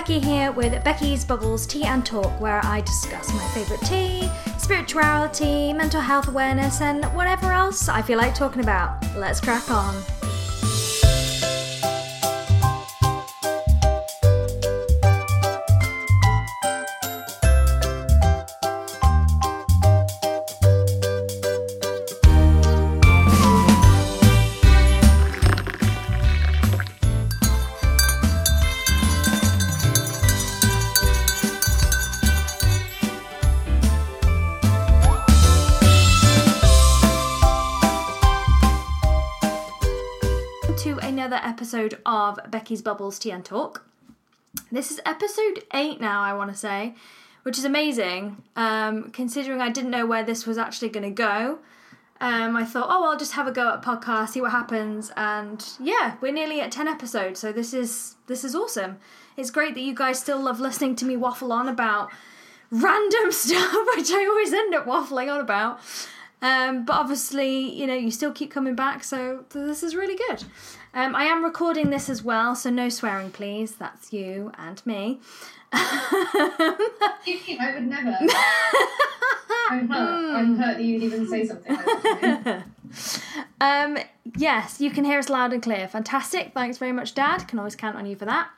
Becky here with Becky's Bubbles Tea and Talk, where I discuss my favourite tea, spirituality, mental health awareness, and whatever else I feel like talking about. Let's crack on. Episode of Becky's Bubbles Tea and Talk. This is episode eight now, I want to say, which is amazing. Um, considering I didn't know where this was actually going to go, um, I thought, oh, I'll just have a go at podcast, see what happens, and yeah, we're nearly at ten episodes, so this is this is awesome. It's great that you guys still love listening to me waffle on about random stuff, which I always end up waffling on about. Um, but obviously, you know, you still keep coming back, so this is really good. Um, I am recording this as well, so no swearing, please. That's you and me. I would never. I'm hurt. I'm hurt that you'd even say something like that. Um, yes, you can hear us loud and clear. Fantastic. Thanks very much, Dad. Can always count on you for that.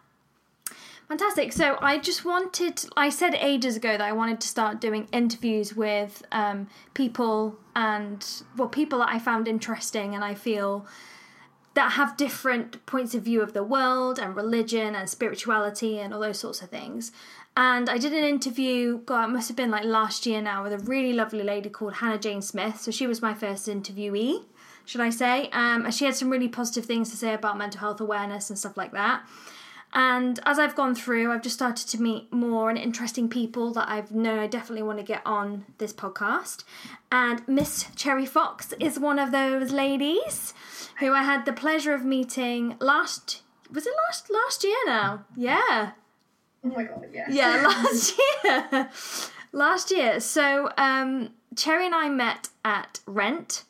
Fantastic. So I just wanted, I said ages ago that I wanted to start doing interviews with um, people and, well, people that I found interesting and I feel that have different points of view of the world and religion and spirituality and all those sorts of things. And I did an interview, God, it must have been like last year now, with a really lovely lady called Hannah Jane Smith. So she was my first interviewee, should I say. Um, and she had some really positive things to say about mental health awareness and stuff like that. And as I've gone through, I've just started to meet more and interesting people that I've known I definitely want to get on this podcast. And Miss Cherry Fox is one of those ladies who I had the pleasure of meeting last was it last last year now? Yeah. Oh my god, yes. Yeah, last year. last year. So um Cherry and I met at Rent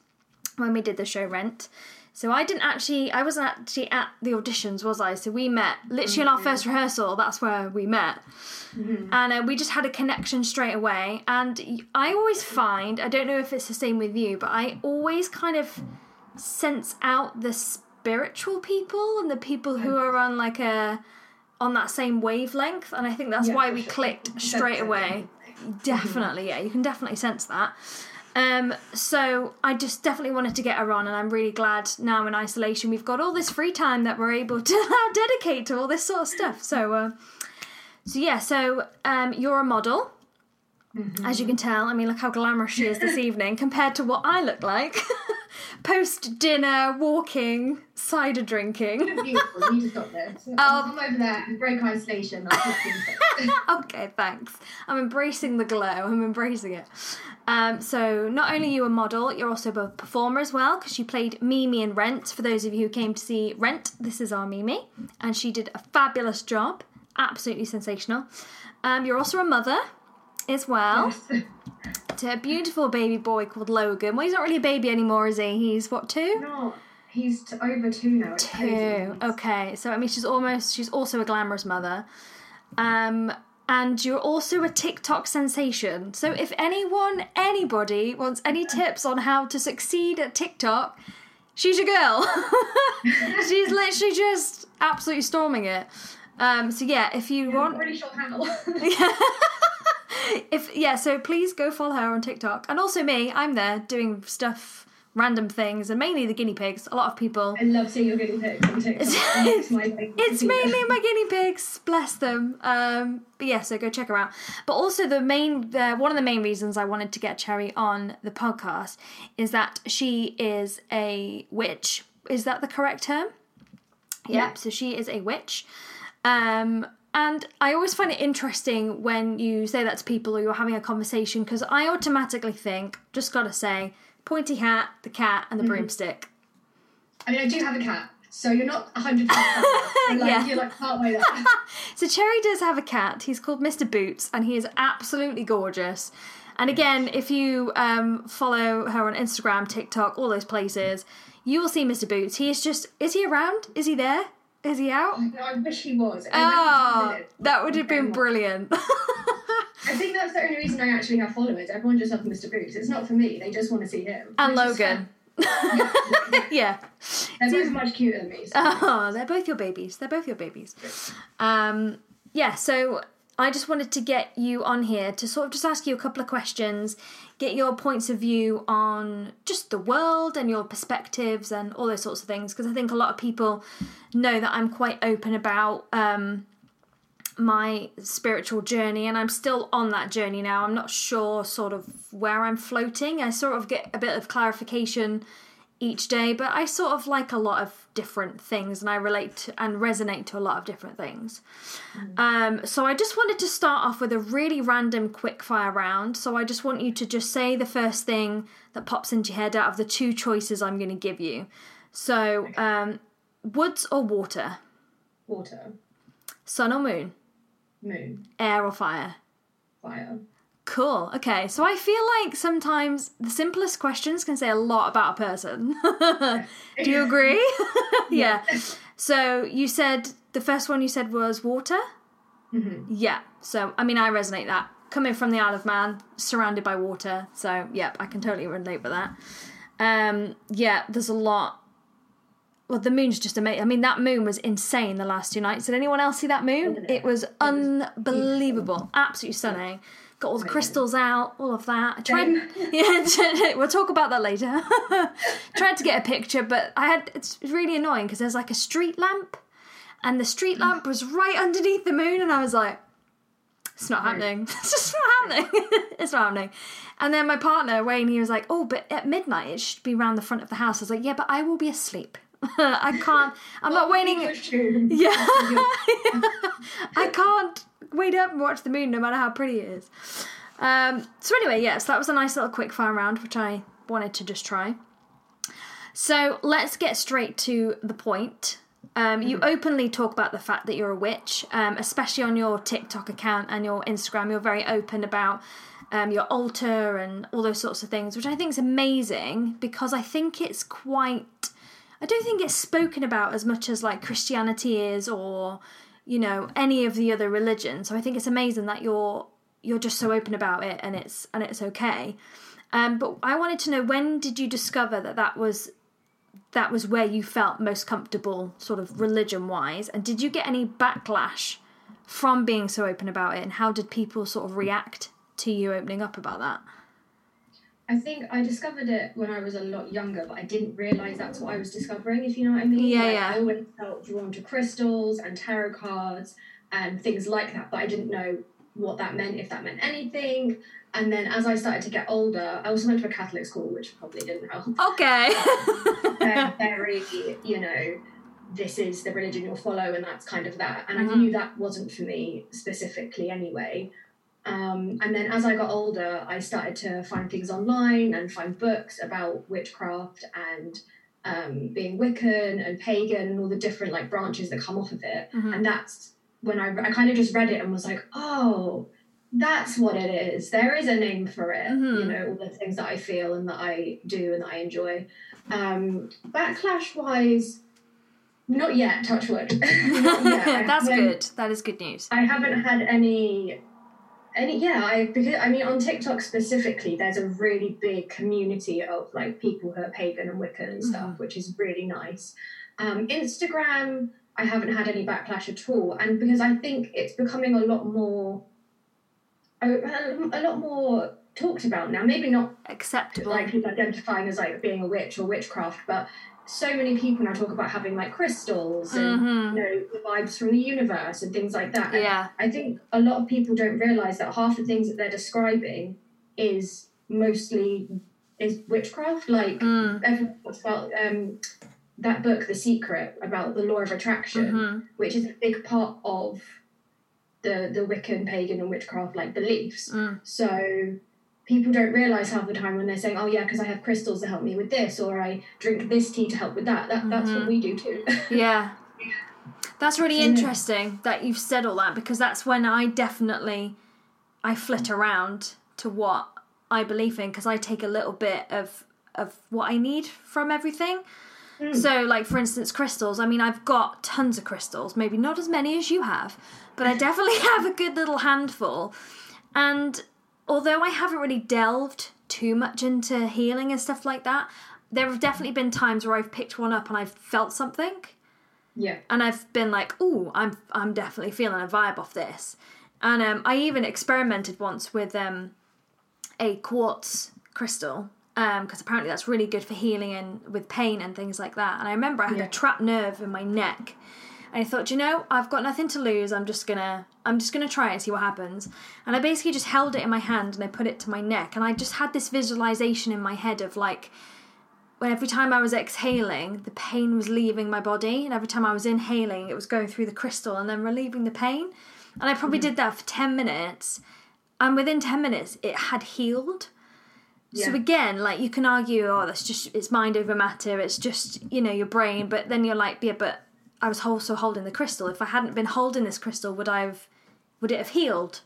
when we did the show Rent. So I didn't actually, I wasn't actually at the auditions, was I? So we met literally in our first rehearsal. That's where we met, and uh, we just had a connection straight away. And I always find, I don't know if it's the same with you, but I always kind of sense out the spiritual people and the people who are on like a on that same wavelength. And I think that's Yeah, why we sure. clicked straight away. Definitely, yeah, you can definitely sense that. Um, so I just definitely wanted to get her on, and I'm really glad now in isolation we've got all this free time that we're able to now dedicate to all this sort of stuff. So, uh, so yeah, so um, you're a model, as you can tell. I mean, look how glamorous she is this evening compared to what I look like. Post dinner, walking, cider drinking. Beautiful. You just got this. I'll come over there and break isolation. I'll put you in touch. okay, thanks. I'm embracing the glow. I'm embracing it. Um, so not only are you a model, you're also a performer as well because you played Mimi in Rent. For those of you who came to see Rent, this is our Mimi, and she did a fabulous job. Absolutely sensational. Um, you're also a mother as well a beautiful baby boy called Logan. Well, he's not really a baby anymore, is he? He's what two? No, he's t- over two now. It's Two. crazy. Okay, so I mean, she's almost she's also a glamorous mother, um, and you're also a TikTok sensation. So if anyone, anybody wants any tips on how to succeed at TikTok, she's your girl. she's literally just absolutely storming it. Um, so yeah, if you Yeah, want, Really short handle. If yeah, so please go follow her on TikTok, and also me. I'm there doing stuff, random things, and mainly the guinea pigs. A lot of people I love seeing your guinea pigs on TikTok. It makes my It's easier. mainly my guinea pigs, bless them. Um, but yeah, so go check her out. But also the main, uh, one of the main reasons I wanted to get Cherry on the podcast is that she is a witch. Is that the correct term? Yeah. Yep. So she is a witch. Um, and I always find it interesting when you say that to people or you're having a conversation because I automatically think, just gotta say, pointy hat, the cat, and the broomstick. I mean, I do have a cat, so you're not 100% like, Yeah. You're like partway there. So Cherry does have a cat. He's called Mr. Boots, and he is absolutely gorgeous. And again, if you um, follow her on Instagram, TikTok, all those places, you will see Mr. Boots. He is just—is he around? Is he there? Is he out? I, wish he was. Oh, that would have been brilliant. I think that's the only reason I actually have followers. Everyone just loves Mr. Boots. It's not for me. They just want to see him. and Logan. fine. yeah. They're both much cuter than me. So. Oh, they're both your babies. They're both your babies. Um, yeah, so I just wanted to get you on here to sort of just ask you a couple of questions, get your points of view on just the world and your perspectives and all those sorts of things. Because I think a lot of people know that I'm quite open about um, my spiritual journey, and I'm still on that journey now. I'm not sure sort of where I'm floating. I sort of get a bit of clarification each day, but I sort of like a lot of different things and I relate to, and resonate to a lot of different things. Um, so I just wanted to start off with a really random quick fire round. So I just want you to just say the first thing that pops into your head out of the two choices I'm going to give you. So, um, woods or water, Water, sun or moon, moon, air or fire. fire. Cool. Okay. So I feel like sometimes the simplest questions can say a lot about a person. Do you agree? yeah. So you said the first one you said was water? Mhm. Yeah. So I mean I resonate that. Coming from the Isle of Man, surrounded by water. So yep, I can totally relate with that. Um yeah, there's a lot well, the moon's just amazing. I mean, that moon was insane the last two nights. Did anyone else see that moon? It? was unbelievable, absolutely stunning. Got all the crystals out, all of that. I tried, yeah, we'll talk about that later. tried to get a picture, but I had. It's really annoying because there's like a street lamp, and the street lamp was right underneath the moon, and I was like, "It's not happening. It's just not happening. it's not happening." And then my partner Wayne, he was like, "Oh, but at midnight it should be round the front of the house." I was like, "Yeah, but I will be asleep. I can't. I'm not waiting." Yeah. I can't wait up and watch the moon no matter how pretty it is. Um, so anyway, yes, that was a nice little quick fire round, which I wanted to just try. So let's get straight to the point. Um, you openly talk about the fact that you're a witch, um, especially on your TikTok account and your Instagram. You're very open about um, your altar and all those sorts of things, which I think is amazing because I think it's quite. I don't think it's spoken about as much as like Christianity is or you know any of the other religions. So I think it's amazing that you're you're just so open about it and it's and it's okay. Um, but I wanted to know when did you discover that that was that was where you felt most comfortable, sort of religion wise, and did you get any backlash from being so open about it, and how did people sort of react to you opening up about that? I think I discovered it when I was a lot younger, but I didn't realise that's what I was discovering, if you know what I mean. Yeah, Like, yeah. I always felt drawn to crystals and tarot cards and things like that, but I didn't know what that meant, if that meant anything. And then as I started to get older, I also went to a Catholic school, which probably didn't help. Okay. They're very, you know, this is the religion you'll follow, and that's kind of that. And I Mhm. knew that wasn't for me specifically anyway. Um, and then as I got older, I started to find things online and find books about witchcraft and um, being Wiccan and pagan and all the different like branches that come off of it. Mhm. And that's when I, I kind of just read it and was like, oh, that's what it is. There is a name for it. Mhm. You know, all the things that I feel and that I do and that I enjoy. Um, backlash wise, not yet, touch wood. That's good. That is good news. I haven't had any any yeah, I because I mean on TikTok specifically there's a really big community of like people who are pagan and Wiccan and stuff, which is really nice. Um, Instagram I haven't had any backlash at all, and because I think it's becoming a lot more a, a lot more talked about now. Maybe not Acceptable. like people identifying as like being a witch or witchcraft, but so many people now talk about having like crystals and Mhm. you know the vibes from the universe and things like that. And Yeah. I think a lot of people don't realize that half the things that they're describing is mostly is witchcraft. Like Mm. everyone about um, that book, The Secret, about the law of attraction, Mhm. which is a big part of the the Wiccan, pagan, and witchcraft like beliefs. Mm. So people don't realize half the time when they're saying, "Oh yeah, because I have crystals to help me with this," or I drink this tea to help with that. That that's Mhm. what we do too. Yeah. That's really Yeah. interesting that you've said all that because that's when I definitely I flit around to what I believe in because I take a little bit of of what I need from everything. So, like for instance, crystals. I mean, I've got tons of crystals. Maybe not as many as you have, but I definitely have a good little handful. And although I haven't really delved too much into healing and stuff like that, there have definitely been times where I've picked one up and I've felt something, Yeah. and I've been like, "Ooh, I'm I'm definitely feeling a vibe off this." And um, I even experimented once with um, a quartz crystal because apparently that's really good for healing and with pain and things like that. And I remember I had Yeah. a trapped nerve in my neck, and I thought, you know, I've got nothing to lose. I'm just gonna I'm just gonna try it and see what happens. And I basically just held it in my hand and I put it to my neck, and I just had this visualization in my head of like when every time I was exhaling, the pain was leaving my body, and every time I was inhaling, it was going through the crystal and then relieving the pain. And I probably mm. did that for 10 minutes, and within 10 minutes, it had healed. So again, like you can argue, oh, that's just it's mind over matter. It's just you know your brain, but then you're like, yeah, but I was also holding the crystal. If I hadn't been holding this crystal, would I have? Would it have healed?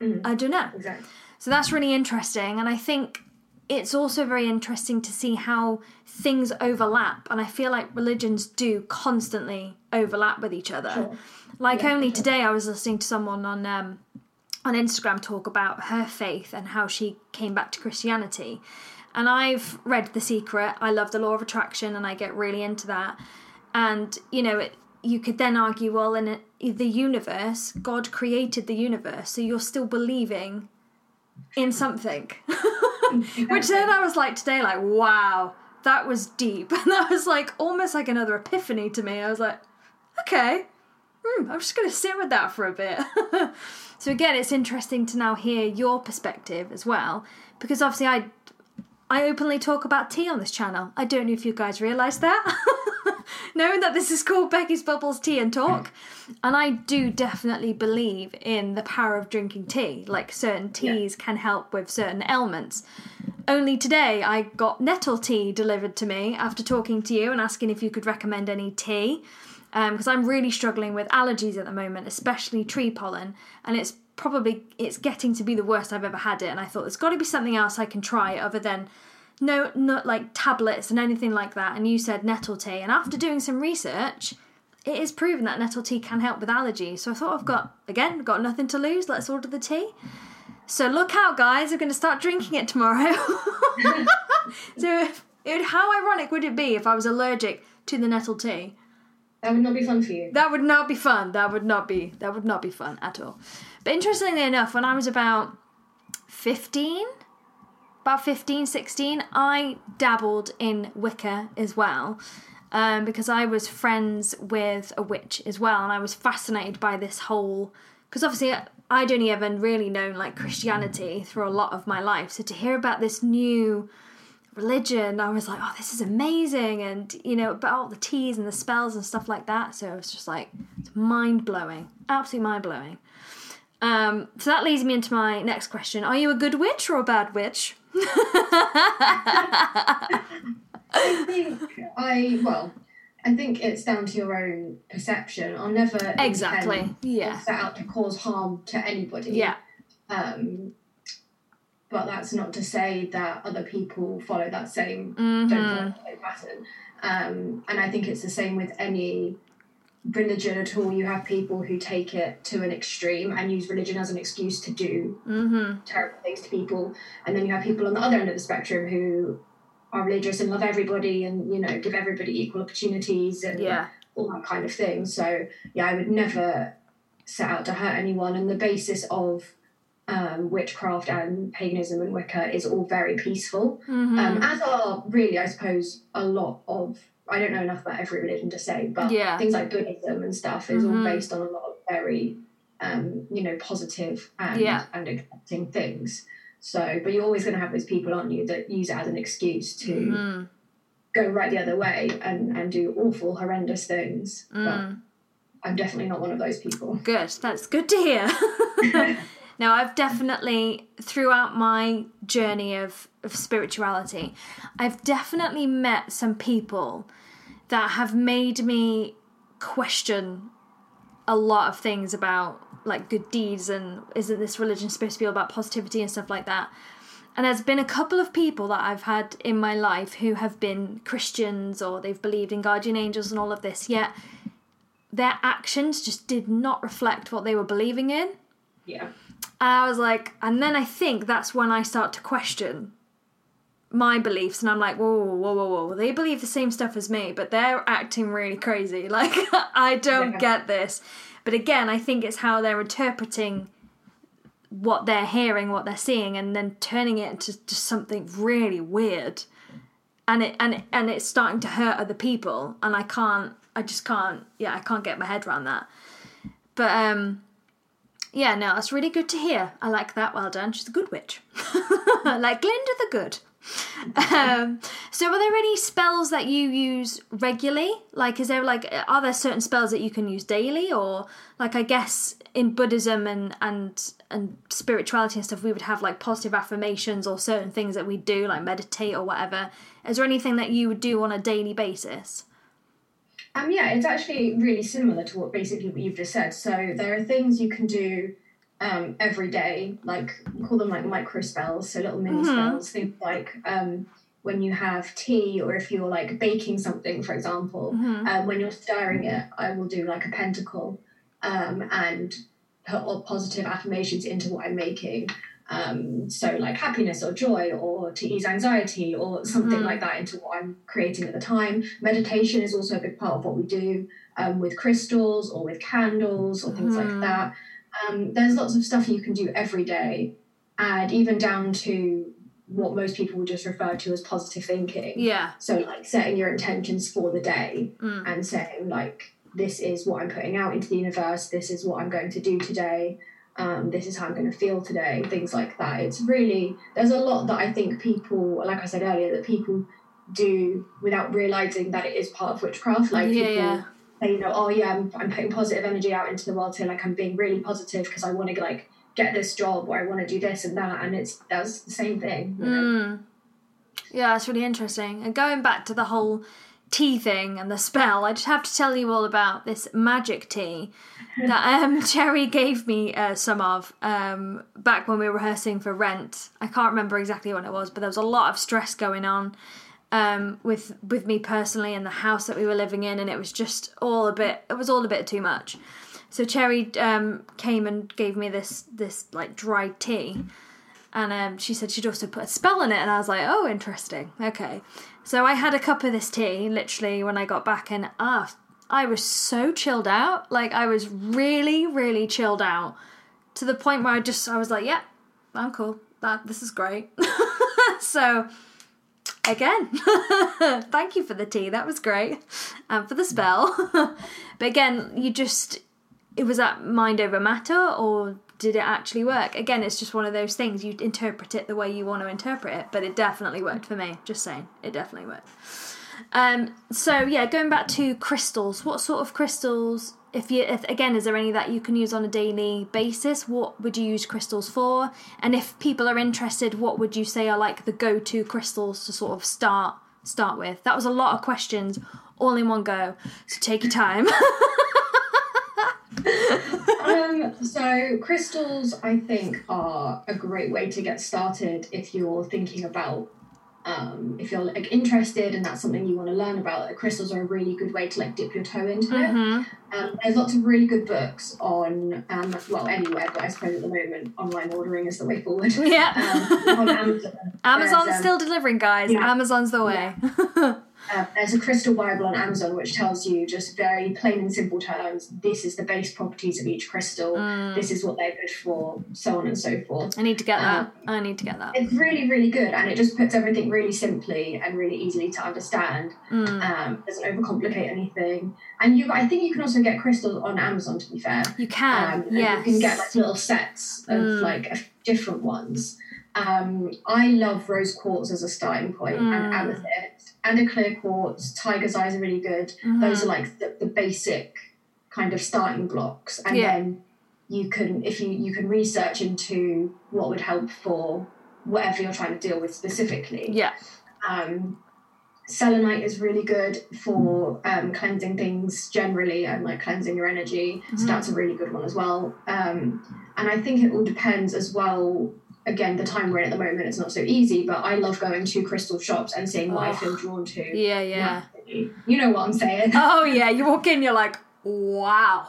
I don't know. Exactly. So that's really interesting. And I think it's also very interesting to see how things overlap. And I feel like religions do constantly overlap with each other. Sure. Like Yeah, only sure. today, I was listening to someone on um, on Instagram talk about her faith and how she came back to Christianity. And I've read The Secret. I love the law of attraction, and I get really into that. And you know, it, you could then argue, well, in it, the universe, God created the universe, so you're still believing in something. Which then I was like today, like, wow, that was deep. And that was like almost like another epiphany to me. I was like, okay, hmm, I'm just going to sit with that for a bit. so again, it's interesting to now hear your perspective as well, because obviously I. I openly talk about tea on this channel. I don't know if you guys realise that. Knowing that this is called Becky's Bubbles Tea and Talk. And I do definitely believe in the power of drinking tea. Like certain teas can help with certain ailments. Only today I got nettle tea delivered to me after talking to you and asking if you could recommend any tea. Um, because I'm really struggling with allergies at the moment, especially tree pollen, and it's probably it's getting to be the worst I've ever had it. And I thought there's got to be something else I can try other than no, not like tablets and anything like that. And you said nettle tea, and after doing some research, it is proven that nettle tea can help with allergies. So I thought I've got again got nothing to lose. Let's order the tea. So look out, guys! We're going to start drinking it tomorrow. so if, it, how ironic would it be if I was allergic to the nettle tea? That would not be fun for you. That would not be fun. That would not be. That would not be fun at all. But interestingly enough, when I was about 15, about 15, 16, I dabbled in Wicca as well. Um, because I was friends with a witch as well, and I was fascinated by this whole. Because obviously, I'd only ever really known like Christianity through a lot of my life. So to hear about this new religion, I was like, oh, this is amazing. And, you know, about all the teas and the spells and stuff like that. So it was just like, it's mind blowing. Absolutely mind blowing. Um, so that leads me into my next question. Are you a good witch or a bad witch? I think I well, I think it's down to your own perception. I'll never Exactly. Yeah. set out to cause harm to anybody. Yeah. Um, but that's not to say that other people follow that same Mhm. don't follow same pattern. Um, and I think it's the same with any religion at all. You have people who take it to an extreme and use religion as an excuse to do Mm-hmm. terrible things to people, and then you have people on the other end of the spectrum who are religious and love everybody and you know give everybody equal opportunities and Yeah. all that kind of thing. So yeah, I would never set out to hurt anyone, and the basis of um, witchcraft and paganism and Wicca is all very peaceful. Mm-hmm. Um, as are really, I suppose, a lot of. I don't know enough about every religion to say, but Yeah. things like Buddhism and stuff is Mhm. all based on a lot of very, um, you know, positive and Yeah. and accepting things. So, but you're always going to have those people, aren't you, that use it as an excuse to Mm-hmm. go right the other way and and do awful, horrendous things. But Mm. I'm definitely not one of those people. Good. That's good to hear. now, I've definitely, throughout my journey of, of spirituality, I've definitely met some people that have made me question a lot of things about like good deeds and isn't this religion supposed to be all about positivity and stuff like that. And there's been a couple of people that I've had in my life who have been Christians or they've believed in guardian angels and all of this, yet their actions just did not reflect what they were believing in. Yeah. And I was like, and then I think that's when I start to question my beliefs, and I'm like, whoa, whoa, whoa, whoa, they believe the same stuff as me, but they're acting really crazy. Like, I don't Yeah. get this. But again, I think it's how they're interpreting what they're hearing, what they're seeing, and then turning it into just something really weird. And it and it, and it's starting to hurt other people, and I can't, I just can't, yeah, I can't get my head around that. But um, yeah, no, that's really good to hear. I like that. Well done. She's a good witch. like Glinda the Good. um, so, are there any spells that you use regularly? Like, is there like, are there certain spells that you can use daily, or like, I guess in Buddhism and and and spirituality and stuff, we would have like positive affirmations or certain things that we do, like meditate or whatever. Is there anything that you would do on a daily basis? Um, yeah, it's actually really similar to what basically what you've just said. So there are things you can do um, every day, like call them like micro spells, so little mini spells. Things like um, when you have tea, or if you're like baking something, for example, um, when you're stirring it, I will do like a pentacle um, and put all positive affirmations into what I'm making. Um, so like happiness or joy or to ease anxiety or something like that into what I'm creating at the time. Meditation is also a big part of what we do um, with crystals or with candles or things like that. Um, there's lots of stuff you can do every day, and even down to what most people would just refer to as positive thinking. Yeah. So, like setting your intentions for the day Mm. and saying, like, this is what I'm putting out into the universe, this is what I'm going to do today, um, this is how I'm going to feel today, things like that. It's really, there's a lot that I think people, like I said earlier, that people do without realizing that it is part of witchcraft. Like, Yeah, people yeah. say, you know, oh, yeah, I'm, I'm putting positive energy out into the world today, like, I'm being really positive because I want to, like, get this job or I want to do this and that. And it's, that's the same thing. You know? Mm. Yeah, that's really interesting. And going back to the whole tea thing and the spell, I just have to tell you all about this magic tea that um, Cherry gave me uh, some of um, back when we were rehearsing for Rent. I can't remember exactly when it was, but there was a lot of stress going on um, with with me personally and the house that we were living in, and it was just all a bit. It was all a bit too much. So Cherry um, came and gave me this this like dried tea and um, she said she'd also put a spell in it and i was like oh interesting okay so i had a cup of this tea literally when i got back and ah i was so chilled out. Like i was really really chilled out to the point where i just i was like yeah i'm cool. That this is great. So again thank you for the tea. That was great. And for the spell. But again you just it was that mind over matter or did it actually work? Again it's just one of those things. You interpret it the way you want to interpret it but it definitely worked for me. Just saying it definitely worked. Um so yeah going back to crystals. What sort of crystals if you if, again is there any that you can use on a daily basis? What would you use crystals for? And if people are interested what would you say are like the go-to crystals to sort of start start with? That was a lot of questions all in one go. So take your time um, so crystals, I think, are a great way to get started if you're thinking about, um, if you're like interested and that's something you want to learn about. Crystals are a really good way to like dip your toe into it. Mhm. Um, there's lots of really good books on, um, well, anywhere, but I suppose at the moment online ordering is the way forward. yeah Um, on Amazon. Amazon's um, still delivering, guys. yeah. Amazon's the way. Uh, there's a crystal Bible on Amazon which tells you just very plain and simple terms. This is the base properties of each crystal. Mm. This is what they're good for, so on and so forth. I need to get that. Um, I need to get that. It's really, really good, and it just puts everything really simply and really easily to understand. Mm. Um, doesn't overcomplicate anything, and you. I think you can also get crystals on Amazon. To be fair, You can, um, yes. you can get like little sets of Mm. like different ones. Um, I love rose quartz as a starting point, Mm. and amethyst, and a clear quartz. Tiger's eyes are really good. Mhm. Those are like the, the basic kind of starting blocks, and Yeah. then you can if you you can research into what would help for whatever you're trying to deal with specifically. Yeah. Um, selenite is really good for um, cleansing things generally and like cleansing your energy. So Mhm. that's a really good one as well. Um, and I think it all depends as well again, the time we're in at the moment, it's not so easy. But I love going to crystal shops and seeing what I Oh. feel drawn to. Yeah, yeah. You know what I'm saying? Oh yeah, you walk in, you're like, wow.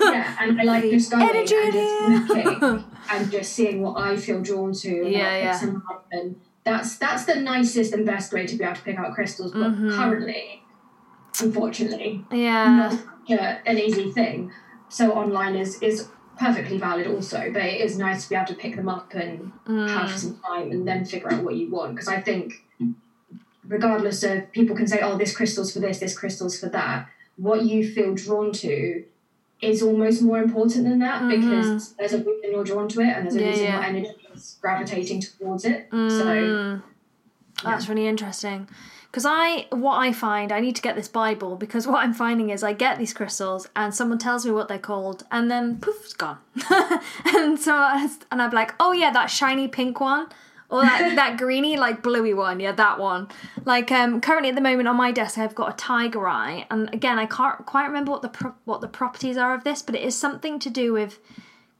yeah, and I like just going Energy and just looking and just seeing what I feel drawn to. And Yeah, yeah. up and that's that's the nicest and best way to be able to pick out crystals. But Mhm. currently, unfortunately, yeah. not an easy thing. So online is is perfectly valid also, but it is nice to be able to pick them up and Mm. have some time and then figure out what you want. Because I think, regardless of people can say, "Oh, this crystal's for this, this crystal's for that," what you feel drawn to is almost more important than that because there's a reason you're drawn to it and there's a Mm-hmm. Yeah, reason yeah. your energy is gravitating towards it. So Mm. That's really interesting. Because I, what I find, I need to get this Bible because what I'm finding is I get these crystals and someone tells me what they're called and then poof, it's gone. and so, I- and I'm like, oh yeah, that shiny pink one. Or that, that greeny, like bluey one, yeah, that one. Like um, currently at the moment on my desk, I've got a tiger eye, and again, I can't quite remember what the pro- what the properties are of this, but it is something to do with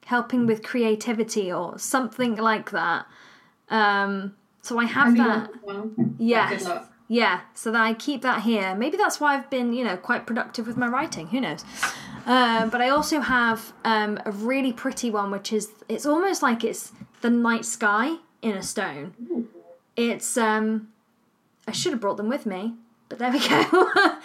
helping with creativity or something like that. Um, so I have that. Yes. Yeah, so that I keep that here. Maybe that's why I've been, you know, quite productive with my writing. Who knows? Um, but I also have um, a really pretty one, which is it's almost like it's the night sky in a stone. It's um, I should have brought them with me, but there we go.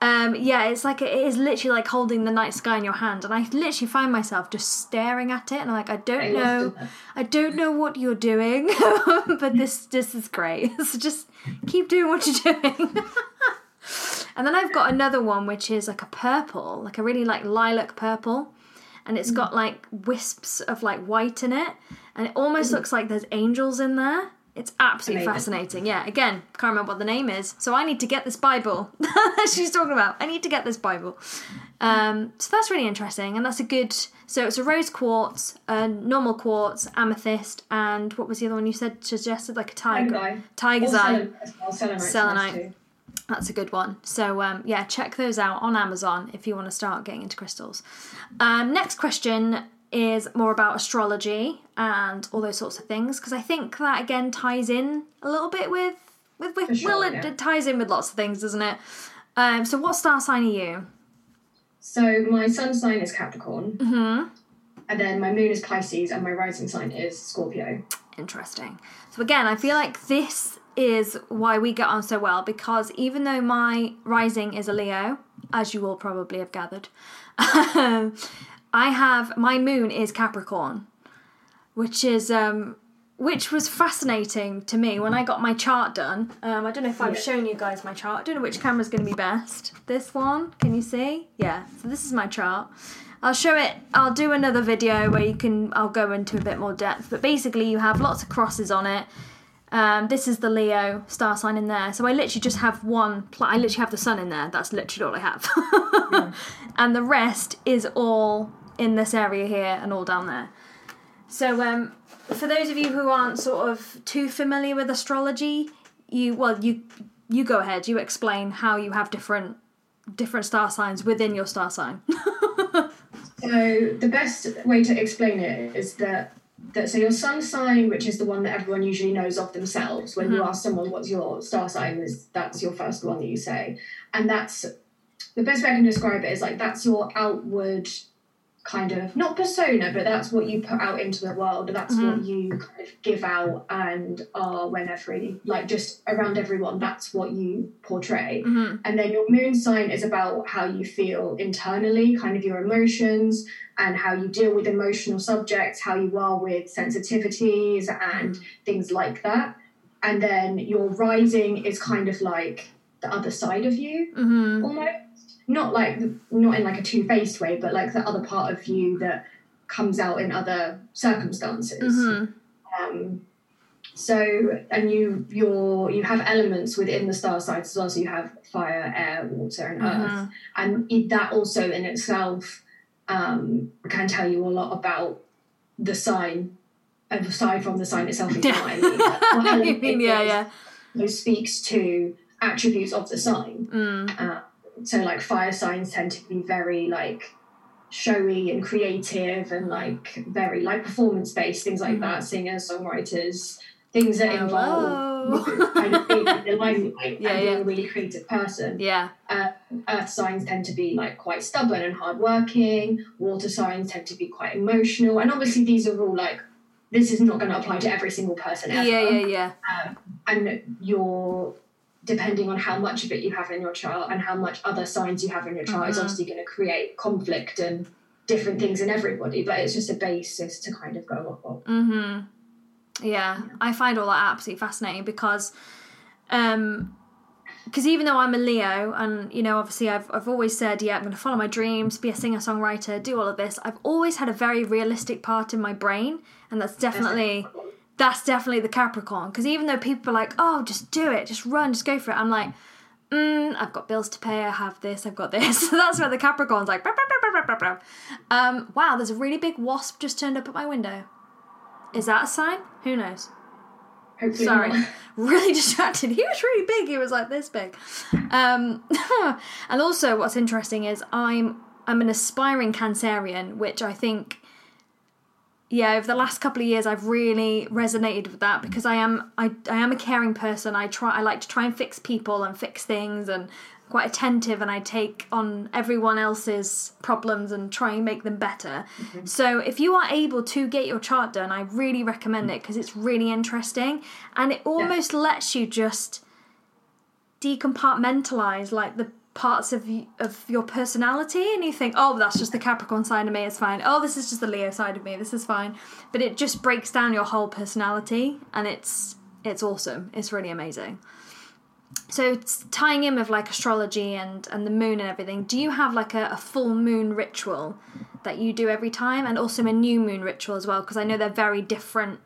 um, yeah, it's like it is literally like holding the night sky in your hand, and I literally find myself just staring at it, and I'm like, I don't I know. I don't know what you're doing, but this this is great. So just keep doing what you're doing. and then I've got another one which is like a purple, like a really like lilac purple, and it's got like wisps of like white in it, and it almost looks like there's angels in there. It's absolutely Amazing. fascinating. Yeah, again, can't remember what the name is, so I need to get this Bible that she's talking about. I need to get this Bible. Um, so that's really interesting, and that's a good. So it's a rose quartz, a normal quartz, amethyst, and what was the other one you said suggested? Like a tiger, eye. tiger's eye. selenite well. Selenite. That's a good one. So um, yeah, check those out on Amazon if you want to start getting into crystals. Um, next question is more about astrology and all those sorts of things because I think that again ties in a little bit with with, with sure, well, it, yeah. it ties in with lots of things, doesn't it? Um, so what star sign are you? So my sun sign is Capricorn, hmm and then my moon is Pisces, and my rising sign is Scorpio. Interesting. So again, I feel like this is why we get on so well because even though my rising is a Leo, as you all probably have gathered, I have my moon is Capricorn, which is um which was fascinating to me when I got my chart done. Um, I don't know if I've Yeah. shown you guys my chart. I don't know which camera's going to be best. This one, can you see? Yeah. So this is my chart. I'll show it. I'll do another video where you can. I'll go into a bit more depth. But basically, you have lots of crosses on it. Um, this is the Leo star sign in there. So I literally just have one. Pl- I literally have the sun in there. That's literally all I have. and the rest is all in this area here and all down there. So um, for those of you who aren't sort of too familiar with astrology, you well you you go ahead. You explain how you have different different star signs within your star sign. So the best way to explain it is that that so your sun sign, which is the one that everyone usually knows of themselves, when you ask someone what's your star sign, is that's your first one that you say, and that's the best way I can describe it is like that's your outward kind of not persona, but that's what you put out into the world. That's what mm. you kind of give out and are when every like just around everyone. That's what you portray. Mm-hmm. And then your moon sign is about how you feel internally, kind of your emotions and how you deal with emotional subjects, how you are with sensitivities and mm. things like that. And then your rising is kind of like the other side of you mm-hmm. almost. Not like not in like a two-faced way, but like the other part of you that comes out in other circumstances. Mm-hmm. Um, so and you your you have elements within the star signs as well. So you have fire, air, water, and earth, Mhm. and that also in itself um, can tell you a lot about the sign. Aside from the sign itself, if you know what I mean. Like, what I element mean, it yeah, is yeah. that speaks to attributes of the sign. Mm. Uh, so like fire signs tend to be very like showy and creative and like very like performance based things like that singers songwriters things that involve Hello. kind of being in the limelight Yeah, and being a really creative person Yeah. uh, earth signs tend to be like quite stubborn and hardworking water signs tend to be quite emotional and obviously these are all like this is not going to apply to every single person ever Yeah, yeah, yeah. um, and you're depending on how much of it you have in your chart and how much other signs you have in your chart is Mhm. obviously going to create conflict and different things in everybody but it's just a basis to kind of go off of Mm-hmm. Yeah, I find all that absolutely fascinating because, um, because even though I'm a Leo, and you know, obviously, I've I've always said, yeah, I'm going to follow my dreams, be a singer songwriter, do all of this. I've always had a very realistic part in my brain, and that's definitely that's definitely the Capricorn. Because even though people are like, oh, just do it, just run, just go for it, I'm like. Mm, I've got bills to pay. I have this. I've got this. So that's where the Capricorn's like. Um, wow, there's a really big wasp just turned up at my window. Is that a sign? Who knows? Hopefully Sorry. not. Really distracted. He was really big. He was like this big. Um, and also, what's interesting is I'm I'm an aspiring Cancerian, which I think, yeah, over the last couple of years, I've really resonated with that because I am I I am a caring person. I try I like to try and fix people and fix things and quite attentive and I take on everyone else's problems and try and make them better. Mm-hmm. So if you are able to get your chart done, I really recommend it because it's really interesting and it almost lets you just decompartmentalize like the parts of of your personality and you think oh that's just the capricorn side of me it's fine. Oh this is just the leo side of me this is fine. But it just breaks down your whole personality and it's it's awesome. It's really amazing. So tying in with like astrology and and the moon and everything do you have like a, a full moon ritual that you do every time? And also a new moon ritual as well because i know they're very different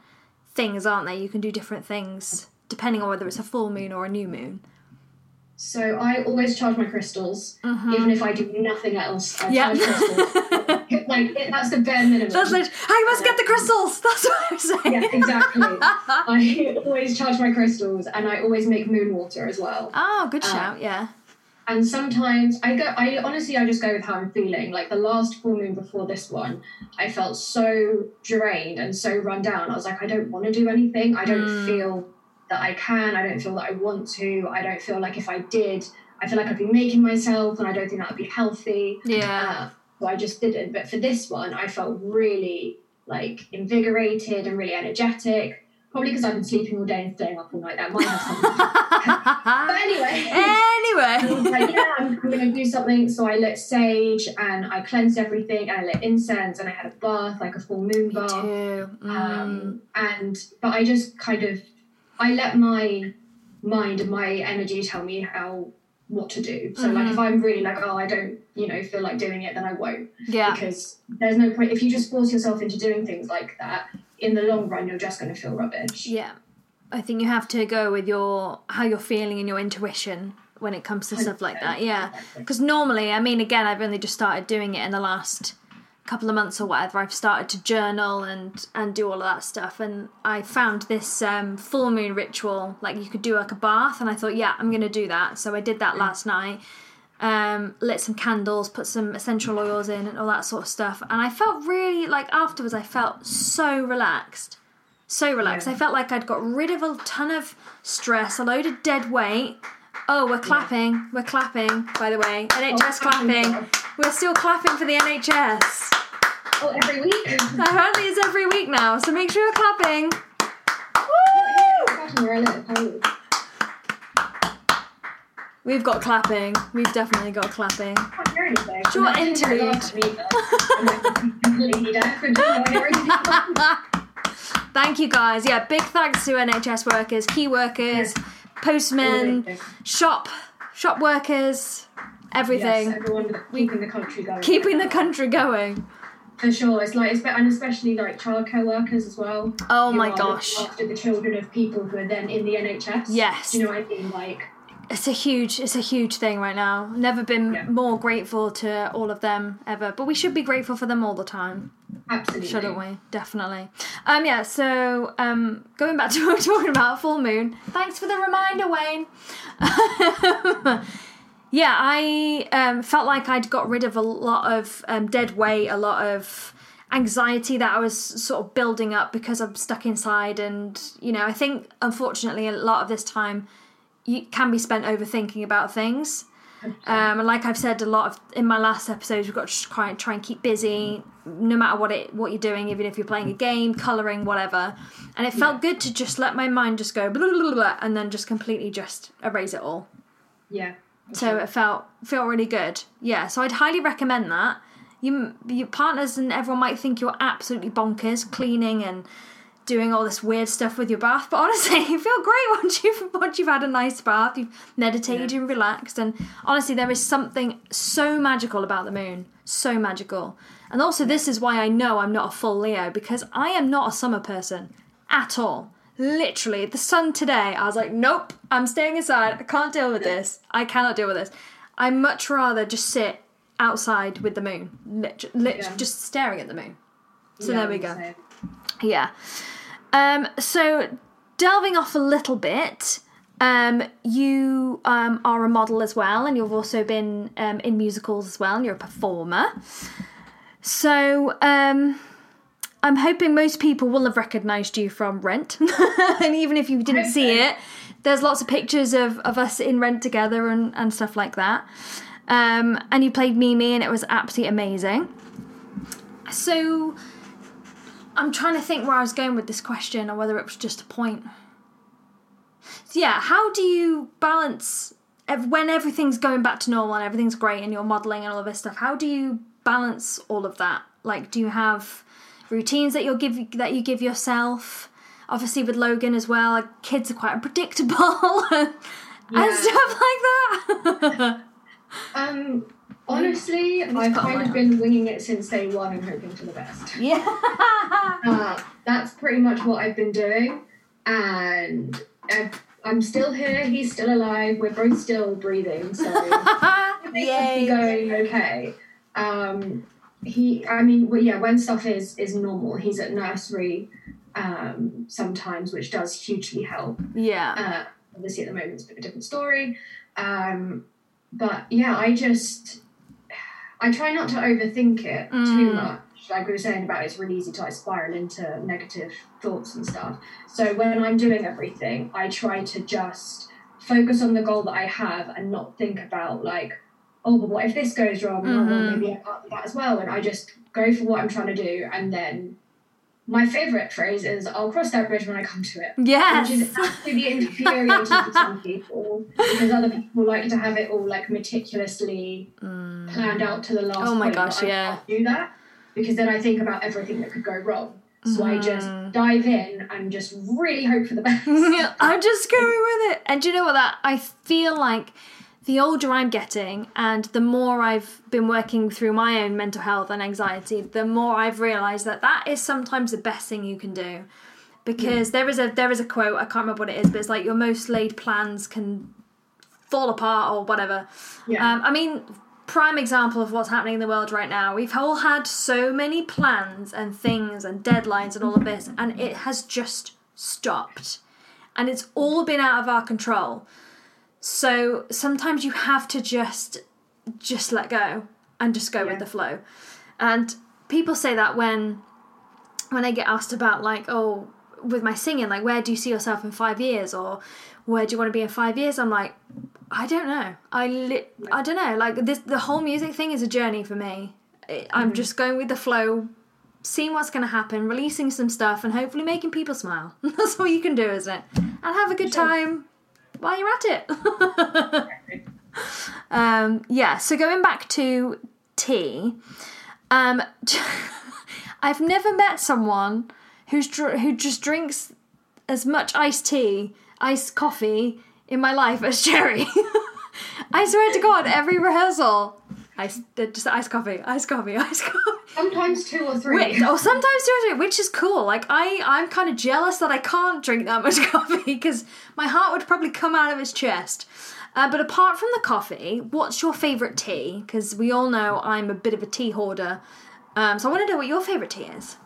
things aren't they? You can do different things depending on whether it's a full moon or a new moon so i always charge my crystals even if i do nothing else i. Yeah. like it, that's the bare minimum that's like i must get the crystals that's what i'm saying yeah exactly i always charge my crystals and i always make moon water as well oh good Uh, shout yeah and sometimes I go. I honestly, I just go with how I'm feeling. Like the last full moon before this one, I felt so drained and so run down. I was like, I don't want to do anything. I don't Mm. feel that I can. I don't feel that I want to. I don't feel like if I did, I feel like I'd be making myself, and I don't think that would be healthy. yeah Uh, so I just didn't. But for this one, I felt really like invigorated and really energetic. Probably because I've been sleeping all day and staying up all night. That might have something. But anyway. I was anyway like, yeah, I'm, I'm going to do something. So I lit sage and I cleansed everything and I lit incense and I had a bath, like a full moon bath. Too. Mm. Um, and but I just kind of I let my mind and my energy tell me how what to do. So like Mhm. if I'm really like, oh, I don't, you know, feel like doing it, then I won't yeah because there's no point if you just force yourself into doing things like that. In the long run, you're just going to feel rubbish. Yeah. I think you have to go with your how you're feeling and your intuition when it comes to stuff like that. Yeah. Because normally, I mean, again, I've only just started doing it in the last couple of months or whatever. I've started to journal and and do all of that stuff, and I found this um, full moon ritual. Like you could do like a bath, and I thought, yeah, I'm gonna do that. So I did that last night. Um, lit some candles, put some essential oils in, and all that sort of stuff. And I felt really like afterwards, I felt so relaxed so relaxed. Yeah. I felt like I'd got rid of a ton of stress, a load of dead weight. Oh, we're clapping. We're clapping, by the way. NHS clapping. clapping. We're still clapping for the NHS. Oh, every week. Apparently it's every week now, so make sure you're clapping. Woo! Imagine you're a little pony. We've got clapping. We've definitely got clapping. can't hear anything. Short And I didn't hear interlude. last week, though. I'm like completely deaf and don't know anything. Thank you guys. Yeah, big thanks to NHS workers, key workers, postmen, shop shop workers, everything. Yes, everyone keeping the country going. Keeping the country going. For sure, it's like, and especially like childcare workers as well. Oh my gosh. After the children of people who are then in the NHS. Yes. Do you know what I mean? Like, It's a huge it's a huge thing right now. Never been Yeah. more grateful to all of them ever. But we should be grateful for them all the time. absolutely. Shouldn't we? Definitely. Um yeah, so um going back to what we were talking about, full moon. Thanks for the reminder, Wayne. yeah, I um, felt like I'd got rid of a lot of um, dead weight, a lot of anxiety that I was sort of building up because I'm stuck inside. And, you know, I think unfortunately a lot of this time you can be spent overthinking about things. Um, and like I've said a lot of in my last episodes, we've got to try, try and keep busy, no matter what it what you're doing, even if you're playing a game, colouring, whatever. And it felt good to just let my mind just go blah, blah, blah, blah, and then just completely just erase it all. Yeah. So it felt felt really good. Yeah, so I'd highly recommend that. You, your partners and everyone might think you're absolutely bonkers cleaning and doing all this weird stuff with your bath, but honestly, you feel great once you've once you've had a nice bath, you've meditated Yeah. and relaxed, and honestly, there is something so magical about the moon, so magical. And also, this is why I know I'm not a full Leo because I am not a summer person at all. Literally, the sun today, I was like, nope, I'm staying inside. I can't deal with this. I cannot deal with this. I much rather just sit outside with the moon, lit- lit- Yeah. just staring at the moon. So Yeah, there we go. so- Yeah. Um, so delving off a little bit, um, you um, are a model as well, and you've also been um, in musicals as well, and you're a performer. So um, I'm hoping most people will have recognised you from Rent, and even if you didn't see it, there's lots of pictures of, of us in Rent together and, and stuff like that. Um, and you played Mimi, and it was absolutely amazing. So I'm trying to think where I was going with this question or whether it was just a point. So yeah, how do you balance when everything's going back to normal and everything's great and you're modeling and all of this stuff? How do you balance all of that? Like, do you have routines that you'll give that you give yourself? Obviously, with Logan as well, like, kids are quite unpredictable and, stuff like that. Um, honestly, I've kind of been winging it since day one and hoping for the best. yeah. Uh, that's pretty much what I've been doing, and I've, I'm still here. He's still alive. We're both still breathing, so everything's Yay. going okay. Um, he, I mean, well, yeah, when stuff is is normal, he's at nursery um, sometimes, which does hugely help. Yeah. Uh, obviously, at the moment, it's a bit of a different story. Um, but yeah, I just I try not to overthink it too Mm. much. Like we were saying about, it's really easy to like spiral into negative thoughts and stuff. So when I'm doing everything, I try to just focus on the goal that I have and not think about like, oh, but what if this goes wrong? Oh, well, Mhm. maybe I can't do that as well. And I just go for what I'm trying to do, and then. My favourite phrase is "I'll cross that bridge when I come to it." Yes. which is absolutely infuriating for some people because other people like to have it all like meticulously planned out to the last. Oh my gosh, yeah. do that because then I think about everything that could go wrong. So I just Mhm. dive in and just really hope for the best. I'm just going with it. And do you know what that I feel like the older I'm getting and the more I've been working through my own mental health and anxiety, the more I've realized that that is sometimes the best thing you can do. Because there is a there is a quote, I can't remember what it is, but it's like your most laid plans can fall apart or whatever. Yeah. Um, I mean, prime example of what's happening in the world right now. We've all had so many plans and things and deadlines and all of this, and it has just stopped. And it's all been out of our control. So sometimes you have to just just let go and just go Yeah. with the flow. And people say that when when I get asked about like, oh, with my singing, like where do you see yourself in five years or where do you want to be in five years? I'm like, I don't know. I li- I don't know. Like this, the whole music thing is a journey for me. I'm mm-hmm. just going with the flow, seeing what's going to happen, releasing some stuff, and hopefully making people smile. That's all you can do, isn't it? And have a good time while you're at it. um, yeah. So going back to tea, um, I've never met someone who's dr- who just drinks as much iced tea, iced coffee in my life as Cherry. I swear to God, every rehearsal, uh, just iced coffee, iced coffee, iced coffee. Sometimes two or three. Which, or sometimes two or three, which is cool. Like I, I'm kind of jealous that I can't drink that much coffee because my heart would probably come out of its chest. Uh, but apart from the coffee, what's your favourite tea? Because we all know I'm a bit of a tea hoarder. Um, so I want to know what your favourite tea is.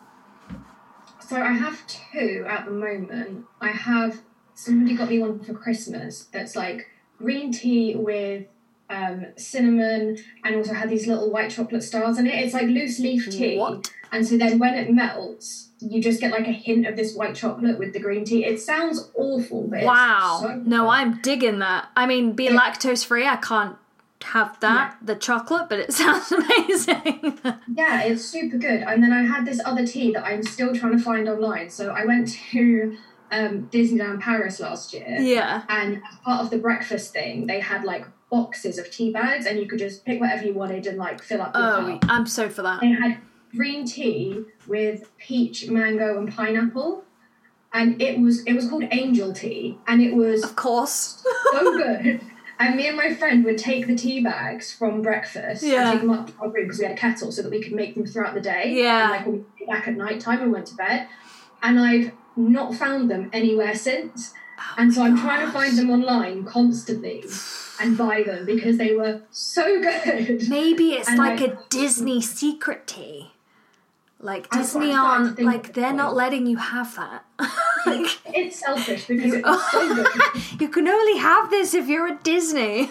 So I have two at the moment. I have somebody got me one for Christmas that's like green tea with um, cinnamon, and also had these little white chocolate stars in it. It's like loose leaf tea. What? And so then when it melts, you just get like a hint of this white chocolate with the green tea. It sounds awful, but Wow. So no. I'm digging that. I mean, being Yeah. lactose free, I can't have that, the chocolate, but it sounds amazing. Yeah, it's super good. And then I had this other tea that I'm still trying to find online. So I went to um, Disneyland Paris last year, yeah. and as part of the breakfast thing, they had like boxes of tea bags, and you could just pick whatever you wanted and like fill up your Oh, cup. I'm so for that. They had green tea with peach, mango, and pineapple. And it was it was called angel tea, and it was Of course. so good. And me and my friend would take the tea bags from breakfast Yeah. and take them up to our room because we had a kettle so that we could make them throughout the day. Yeah. And like when we came back at night time and went to bed. And I've not found them anywhere since. Oh and so I'm trying to find them online constantly and buy them because they were so good. Maybe it's And like a Disney secret tea. Like Disney I'm starting to aren't like they're not letting you have that. like It's selfish because it was so good. you can only have this if you're at Disney.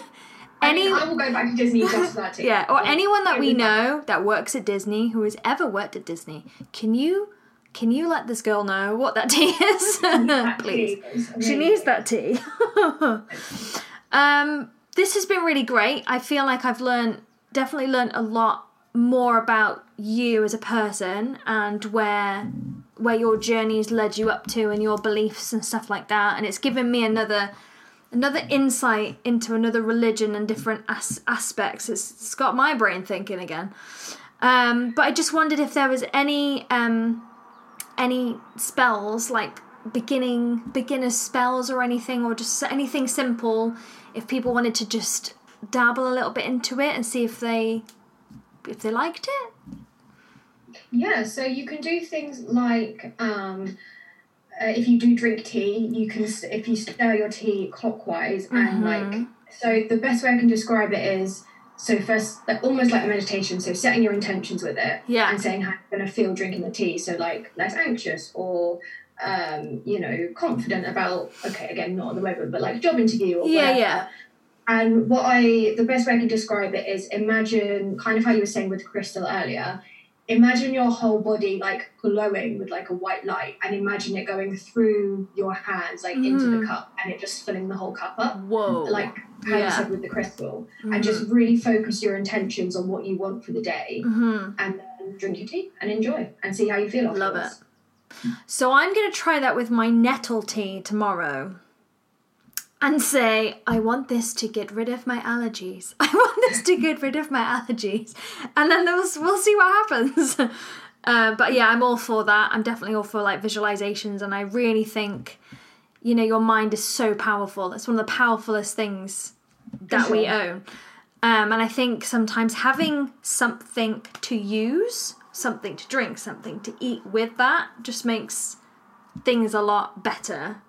I Any mean, I will go back to Disney just for that too. yeah, or Like, anyone that we know that works at Disney who has ever worked at Disney, can you can you let this girl know what that tea is? That Please. tea is She needs that tea. um, this has been really great. I feel like I've learned, definitely learned a lot more about you as a person and where where your journey's led you up to and your beliefs and stuff like that. And it's given me another another insight into another religion and different as- aspects. It's, it's got my brain thinking again. Um, but I just wondered if there was any um, any spells like beginning beginner spells or anything or just anything simple if people wanted to just dabble a little bit into it and see if they if they liked it Yeah, so you can do things like um, uh, if you do drink tea, you can if you stir your tea clockwise and like so the best way I can describe it is so first like, almost like a meditation. So setting your intentions with it Yeah. and saying how you're going to feel drinking the tea. So like less anxious or um, you know confident about okay again not at the moment but like job interview or Yeah, whatever. yeah. And what I, the best way I can describe it is imagine, kind of how you were saying with crystal earlier, imagine your whole body like glowing with like a white light and imagine it going through your hands, like into the cup and it just filling the whole cup up. whoa Like how Yeah. you said with the crystal. And just really focus your intentions on what you want for the day hmm and then drink your tea and enjoy and see how you feel afterwards. Love afterwards. So i'm going to try that with my nettle tea tomorrow and say i want this to get rid of my allergies. I want this to get rid of my allergies. And then we'll, we'll see what happens. Uh, but yeah i'm all for that. I'm definitely all for like visualizations and i really think you know your mind is so powerful. It's one of the powerfulest things that we own. Um, and i think sometimes having something to use something to drink something to eat with that just makes things a lot better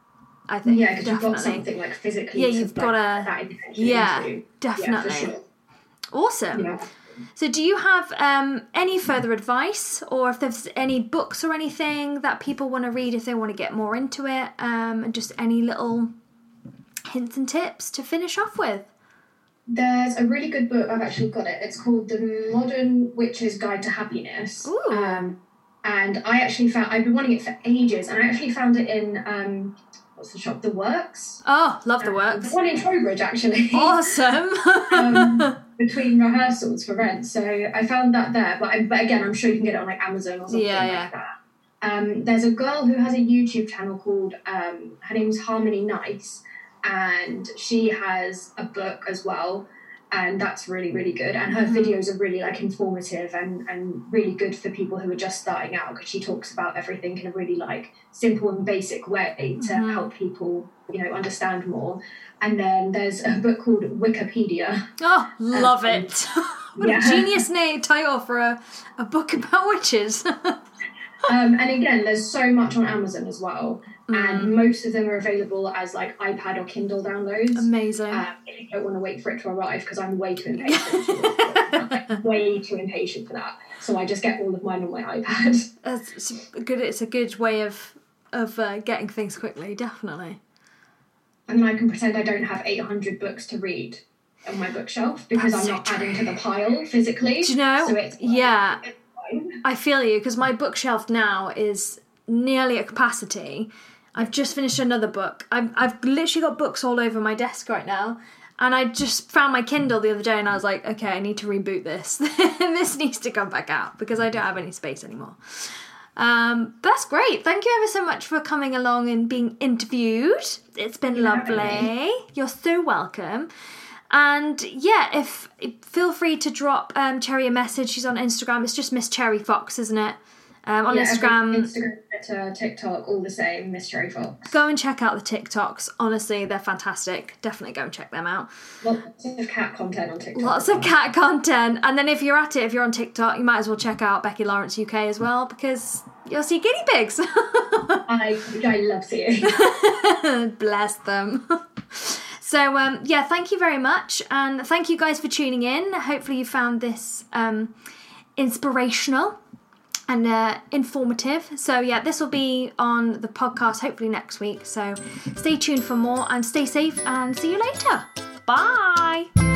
i think Yeah, because you've got something like physically. Yeah, you've like, got a- that yeah, into. definitely. Yeah, sure. awesome Yeah. so do you have um, any further advice or if there's any books or anything that people want to read if they want to get more into it um, and just any little hints and tips to finish off with There's a really good book. I've actually got it. It's called The Modern Witch's Guide to Happiness. Ooh. Um, and I actually found I've been wanting it for ages, and I actually found it in um, what's the shop? The Works. oh love the The works one in Trowbridge, actually. awesome um, between rehearsals for rent. So I found that there, but I, but again, I'm sure you can get it on like Amazon or something Yeah, like that. Um, there's a girl who has a YouTube channel called um, her name's Harmony Nice, and she has a book as well, and that's really really good. And her Mhm. videos are really like informative and and really good for people who are just starting out because she talks about everything in a really like simple and basic way to Mhm. help people you know understand more. And then there's a book called Wiccapedia. oh love Um, it what yeah. a genius name title for a, a book about witches um, and again, there's so much on Amazon as well, Mm. and most of them are available as like iPad or Kindle downloads. amazing Um, if you don't want to wait for it to arrive, because I'm way too impatient. Like, way too impatient for that. So I just get all of mine on my iPad. A good. It's a good way of of uh, getting things quickly. Definitely. And then I can pretend I don't have 800 books to read. on my bookshelf because That's I'm so not adding to the pile physically. Do you know? So it's yeah. it's. I feel you because my bookshelf now is nearly at capacity. I've just finished another book. I've, I've literally got books all over my desk right now. And I just found my Kindle the other day and I was like, okay, I need to reboot this. this needs to come back out because I don't have any space anymore. Um, that's great. Thank you ever so much for coming along and being interviewed. It's been lovely. You're so welcome. And yeah, if feel free to drop um, Cherry a message. She's on Instagram. It's just Miss Cherry Fox, isn't it? Um, on Yeah, Instagram, Instagram, Twitter, TikTok, all the same. Miss Cherry Fox. go and check out the TikToks. Honestly, they're fantastic. Definitely go and check them out. Lots of cat content on TikTok. Lots of cat content. And then if you're at it, if you're on TikTok, you might as well check out Becky Lawrence UK as well because you'll see guinea pigs. I I love seeing. Bless them. So um, yeah, thank you very much, and thank you guys for tuning in. Hopefully you found this um, inspirational and uh, informative. So yeah, this will be on the podcast hopefully next week. So stay tuned for more and stay safe and see you later. Bye.